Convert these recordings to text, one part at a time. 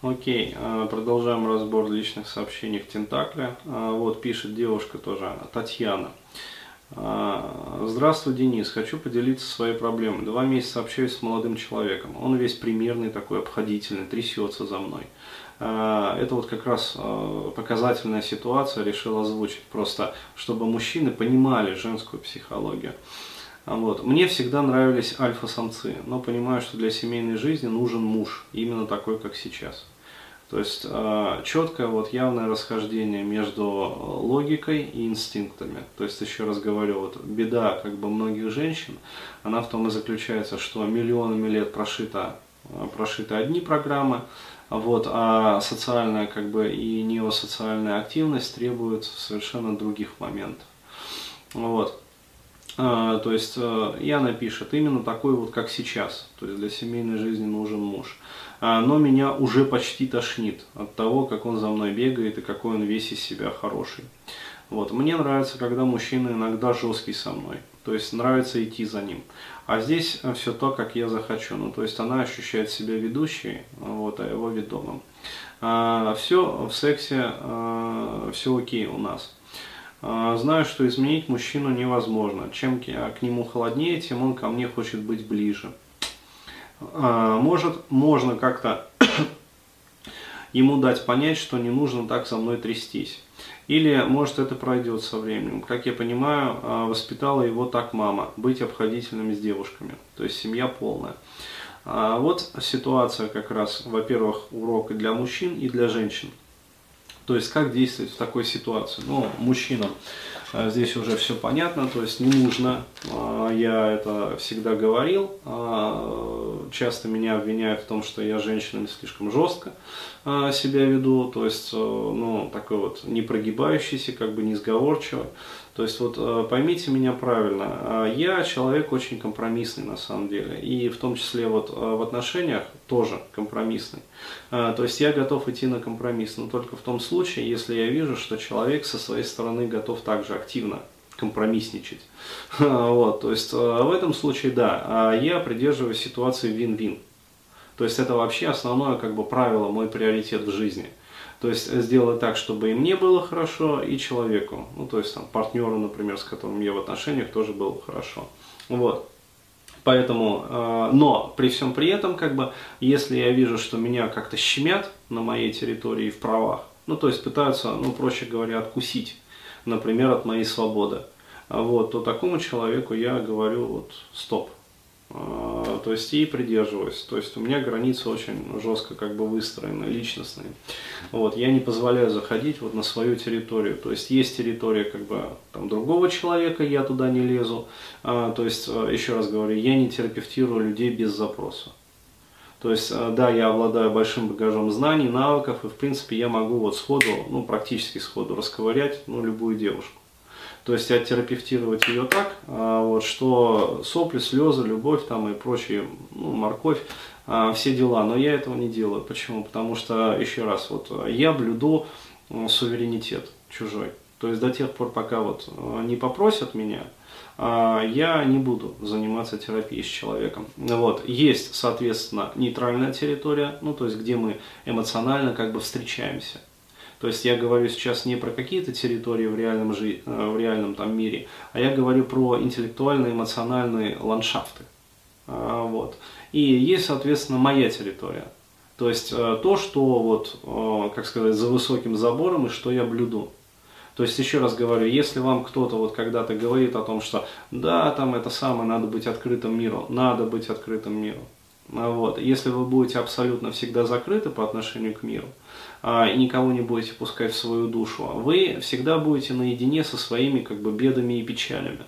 Окей, а, продолжаем разбор личных сообщений в Тентакле. А, вот пишет девушка тоже, Татьяна. А, Здравствуй, Денис. Хочу поделиться своей проблемой. Два месяца общаюсь с молодым человеком. Он весь примерный, такой обходительный, трясется за мной. Это вот как раз показательная ситуация, решил озвучить, просто чтобы мужчины понимали женскую психологию. Вот. Мне всегда нравились альфа-самцы, но понимаю, что для семейной жизни нужен муж, именно такой, как сейчас. То есть э, четкое, вот явное расхождение между логикой и инстинктами. То есть, еще раз говорю, вот беда как бы многих женщин, она в том и заключается, что миллионами лет прошита, прошиты одни программы, вот, а социальная как бы и неосоциальная активность требует совершенно других моментов. Вот. А, то есть э, Яна пишет, именно такой вот, как сейчас. То есть для семейной жизни нужен муж. А, но меня уже почти тошнит от того, как он за мной бегает и какой он весь из себя хороший. Вот. Мне нравится, когда мужчина иногда жесткий со мной. То есть нравится идти за ним. А здесь э, все то, как я захочу. Ну, то есть она ощущает себя ведущей, вот, а его ведомым. А, все в сексе, а, все окей у нас. А, знаю, что изменить мужчину невозможно. Чем к нему холоднее, тем он ко мне хочет быть ближе. А, может, можно как-то ему дать понять, что не нужно так за мной трястись. Или, может, это пройдет со временем. Как я понимаю, а, воспитала его так мама, быть обходительным с девушками. То есть семья полная. Вот ситуация как раз, во-первых, урок для мужчин, и для женщин. То есть как действовать в такой ситуации? Ну, мужчинам э, здесь уже все понятно, то есть не нужно, э, я это всегда говорил, э, часто меня обвиняют в том, что я женщинами слишком жестко себя веду, то есть, ну, такой вот не прогибающийся, как бы не сговорчивый. То есть вот э, поймите меня правильно, а я человек очень компромиссный на самом деле, и в том числе вот э, в отношениях тоже компромиссный. Э, то есть я готов идти на компромисс, но только в том случае, если я вижу, что человек со своей стороны готов также активно компромиссничать. Вот, то есть в этом случае да, я придерживаюсь ситуации вин-вин. То есть это вообще основное как бы правило, мой приоритет в жизни – то есть сделать так, чтобы и мне было хорошо, и человеку. Ну, то есть там партнеру, например, с которым я в отношениях, тоже было хорошо. Вот. Поэтому, э, но при всем при этом, как бы, если я вижу, что меня как-то щемят на моей территории в правах, ну, то есть пытаются, ну, проще говоря, откусить, например, от моей свободы, вот, то такому человеку я говорю, вот, стоп, то есть и придерживаюсь. То есть у меня границы очень жестко как бы выстроены, личностные. Вот, я не позволяю заходить вот на свою территорию. То есть есть территория как бы там другого человека, я туда не лезу. А, то есть, а, еще раз говорю, я не терапевтирую людей без запроса. То есть, да, я обладаю большим багажом знаний, навыков, и в принципе я могу вот сходу, ну практически сходу расковырять ну, любую девушку. То есть оттерапевтировать ее так, а, вот, что сопли, слезы, любовь там и прочие, ну, морковь, а, все дела. Но я этого не делаю. Почему? Потому что, еще раз, вот я блюду суверенитет чужой. То есть до тех пор, пока вот не попросят меня, а, я не буду заниматься терапией с человеком. Вот. Есть, соответственно, нейтральная территория, ну, то есть где мы эмоционально как бы встречаемся. То есть я говорю сейчас не про какие-то территории в реальном, жи э, в реальном там мире, а я говорю про интеллектуальные, эмоциональные ландшафты. А, вот. И есть, соответственно, моя территория. То есть э, то, что вот, э, как сказать, за высоким забором и что я блюду. То есть, еще раз говорю, если вам кто-то вот когда-то говорит о том, что да, там это самое, надо быть открытым миру, надо быть открытым миру. Вот. Если вы будете абсолютно всегда закрыты по отношению к миру, а, и никого не будете пускать в свою душу, вы всегда будете наедине со своими как бы бедами и печалями.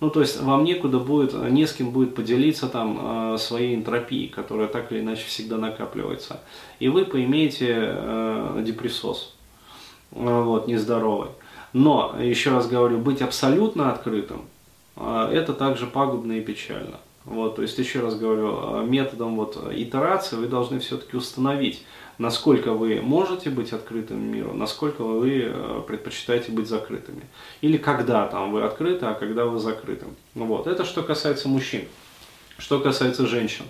Ну, то есть вам некуда будет, не с кем будет поделиться там а, своей энтропией, которая так или иначе всегда накапливается. И вы поимеете э, депрессоз, вот, нездоровый. Но, еще раз говорю, быть абсолютно открытым, это также пагубно и печально. Вот, то есть, еще раз говорю, методом вот, итерации вы должны все-таки установить, насколько вы можете быть открытым миру, насколько вы э, предпочитаете быть закрытыми. Или когда там вы открыты, а когда вы закрыты. Вот. Это что касается мужчин. Что касается женщин.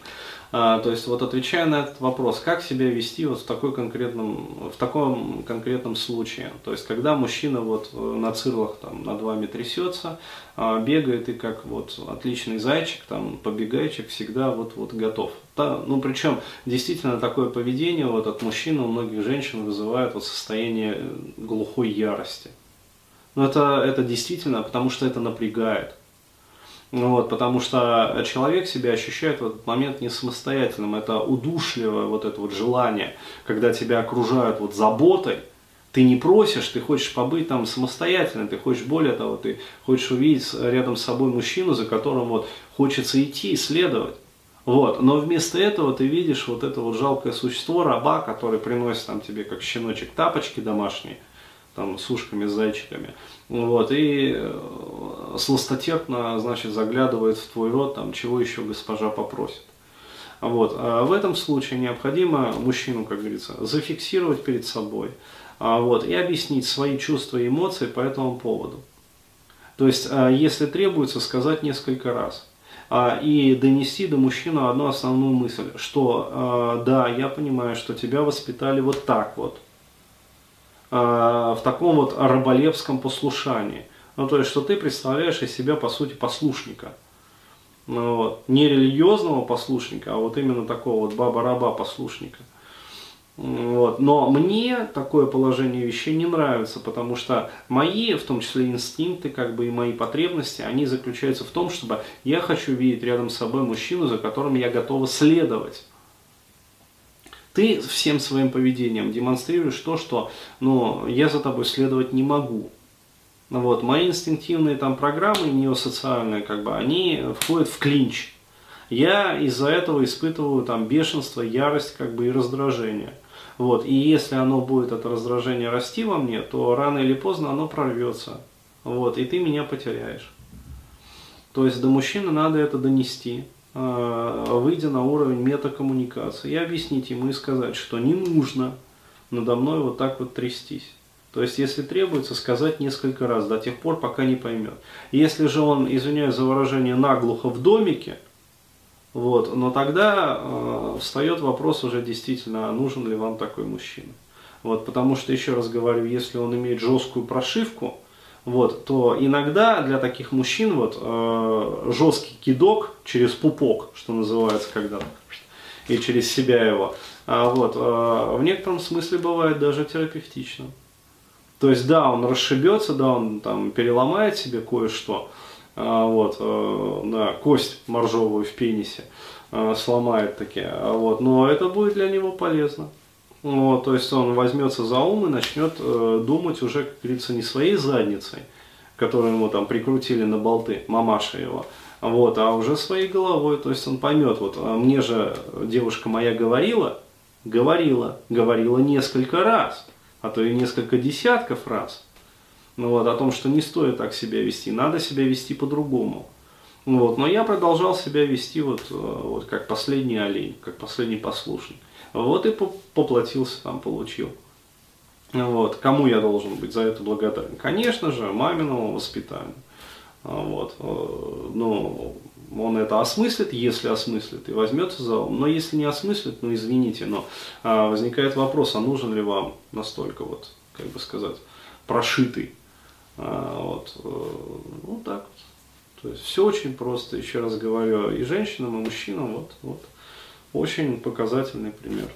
А, то есть вот отвечая на этот вопрос, как себя вести вот в, такой конкретном, в таком конкретном случае. То есть когда мужчина вот э, на цирлах там над вами трясется, а, бегает и как вот отличный зайчик, там побегайчик всегда вот, вот готов. Да, ну причем действительно такое поведение вот от мужчины у многих женщин вызывает вот состояние глухой ярости. Но это, это действительно, потому что это напрягает. Ну вот, потому что человек себя ощущает в этот момент не самостоятельным. Это удушливое вот это вот желание, когда тебя окружают вот заботой, ты не просишь, ты хочешь побыть там самостоятельно, ты хочешь более того, ты хочешь увидеть рядом с собой мужчину, за которым вот хочется идти, исследовать. Вот. Но вместо этого ты видишь вот это вот жалкое существо, раба, который приносит там тебе как щеночек тапочки домашние, там, с ушками, с зайчиками. Вот, и сластотерпно, значит, заглядывает в твой рот, там, чего еще госпожа попросит. Вот. А в этом случае необходимо мужчину, как говорится, зафиксировать перед собой а, вот, и объяснить свои чувства и эмоции по этому поводу. То есть, а, если требуется, сказать несколько раз. И донести до мужчины одну основную мысль, что да, я понимаю, что тебя воспитали вот так вот, в таком вот раболепском послушании. Ну, то есть, что ты представляешь из себя, по сути, послушника. Ну, вот. Не религиозного послушника, а вот именно такого вот баба-раба послушника. Вот. Но мне такое положение вещей не нравится, потому что мои, в том числе инстинкты, как бы и мои потребности, они заключаются в том, чтобы я хочу видеть рядом с собой мужчину, за которым я готова следовать. Ты всем своим поведением демонстрируешь то, что ну, я за тобой следовать не могу. Ну вот, мои инстинктивные там программы неосоциальные, как бы, они входят в клинч. Я из-за этого испытываю там бешенство, ярость как бы и раздражение. Вот, и если оно будет, это раздражение расти во мне, то рано или поздно оно прорвется. Вот, и ты меня потеряешь. То есть до мужчины надо это донести. Э, выйдя на уровень метакоммуникации, и объяснить ему и сказать, что не нужно надо мной вот так вот трястись. То есть, если требуется, сказать несколько раз, до тех пор, пока не поймет. Если же он, извиняюсь за выражение, наглухо в домике, вот, но тогда э, встает вопрос уже действительно, а нужен ли вам такой мужчина. Вот, потому что, еще раз говорю, если он имеет жесткую прошивку, вот, то иногда для таких мужчин вот, э, жесткий кидок через пупок, что называется когда-то, и через себя его, э, вот, э, в некотором смысле бывает даже терапевтичным. То есть, да, он расшибется, да, он там переломает себе кое-что, э, вот, э, да, кость моржовую в пенисе э, сломает такие, вот, но это будет для него полезно. Вот, то есть он возьмется за ум и начнет э, думать уже, как говорится, не своей задницей, которую ему там прикрутили на болты, мамаша его, вот, а уже своей головой. То есть он поймет, вот а мне же девушка моя говорила, говорила, говорила несколько раз, а то и несколько десятков раз. Ну вот, о том, что не стоит так себя вести, надо себя вести по-другому. Вот, но я продолжал себя вести вот, э, вот как последний олень, как последний послушник. Вот и поплатился там, получил. Вот. Кому я должен быть за это благодарен? Конечно же, маминому воспитанию. Вот. Э, ну, он это осмыслит, если осмыслит, и возьмется за ум. Но если не осмыслит, ну извините, но а, возникает вопрос, а нужен ли вам настолько вот, как бы сказать, прошитый. А, вот. Э, ну так вот. То есть все очень просто, еще раз говорю, и женщинам, и мужчинам, вот, вот очень показательный пример.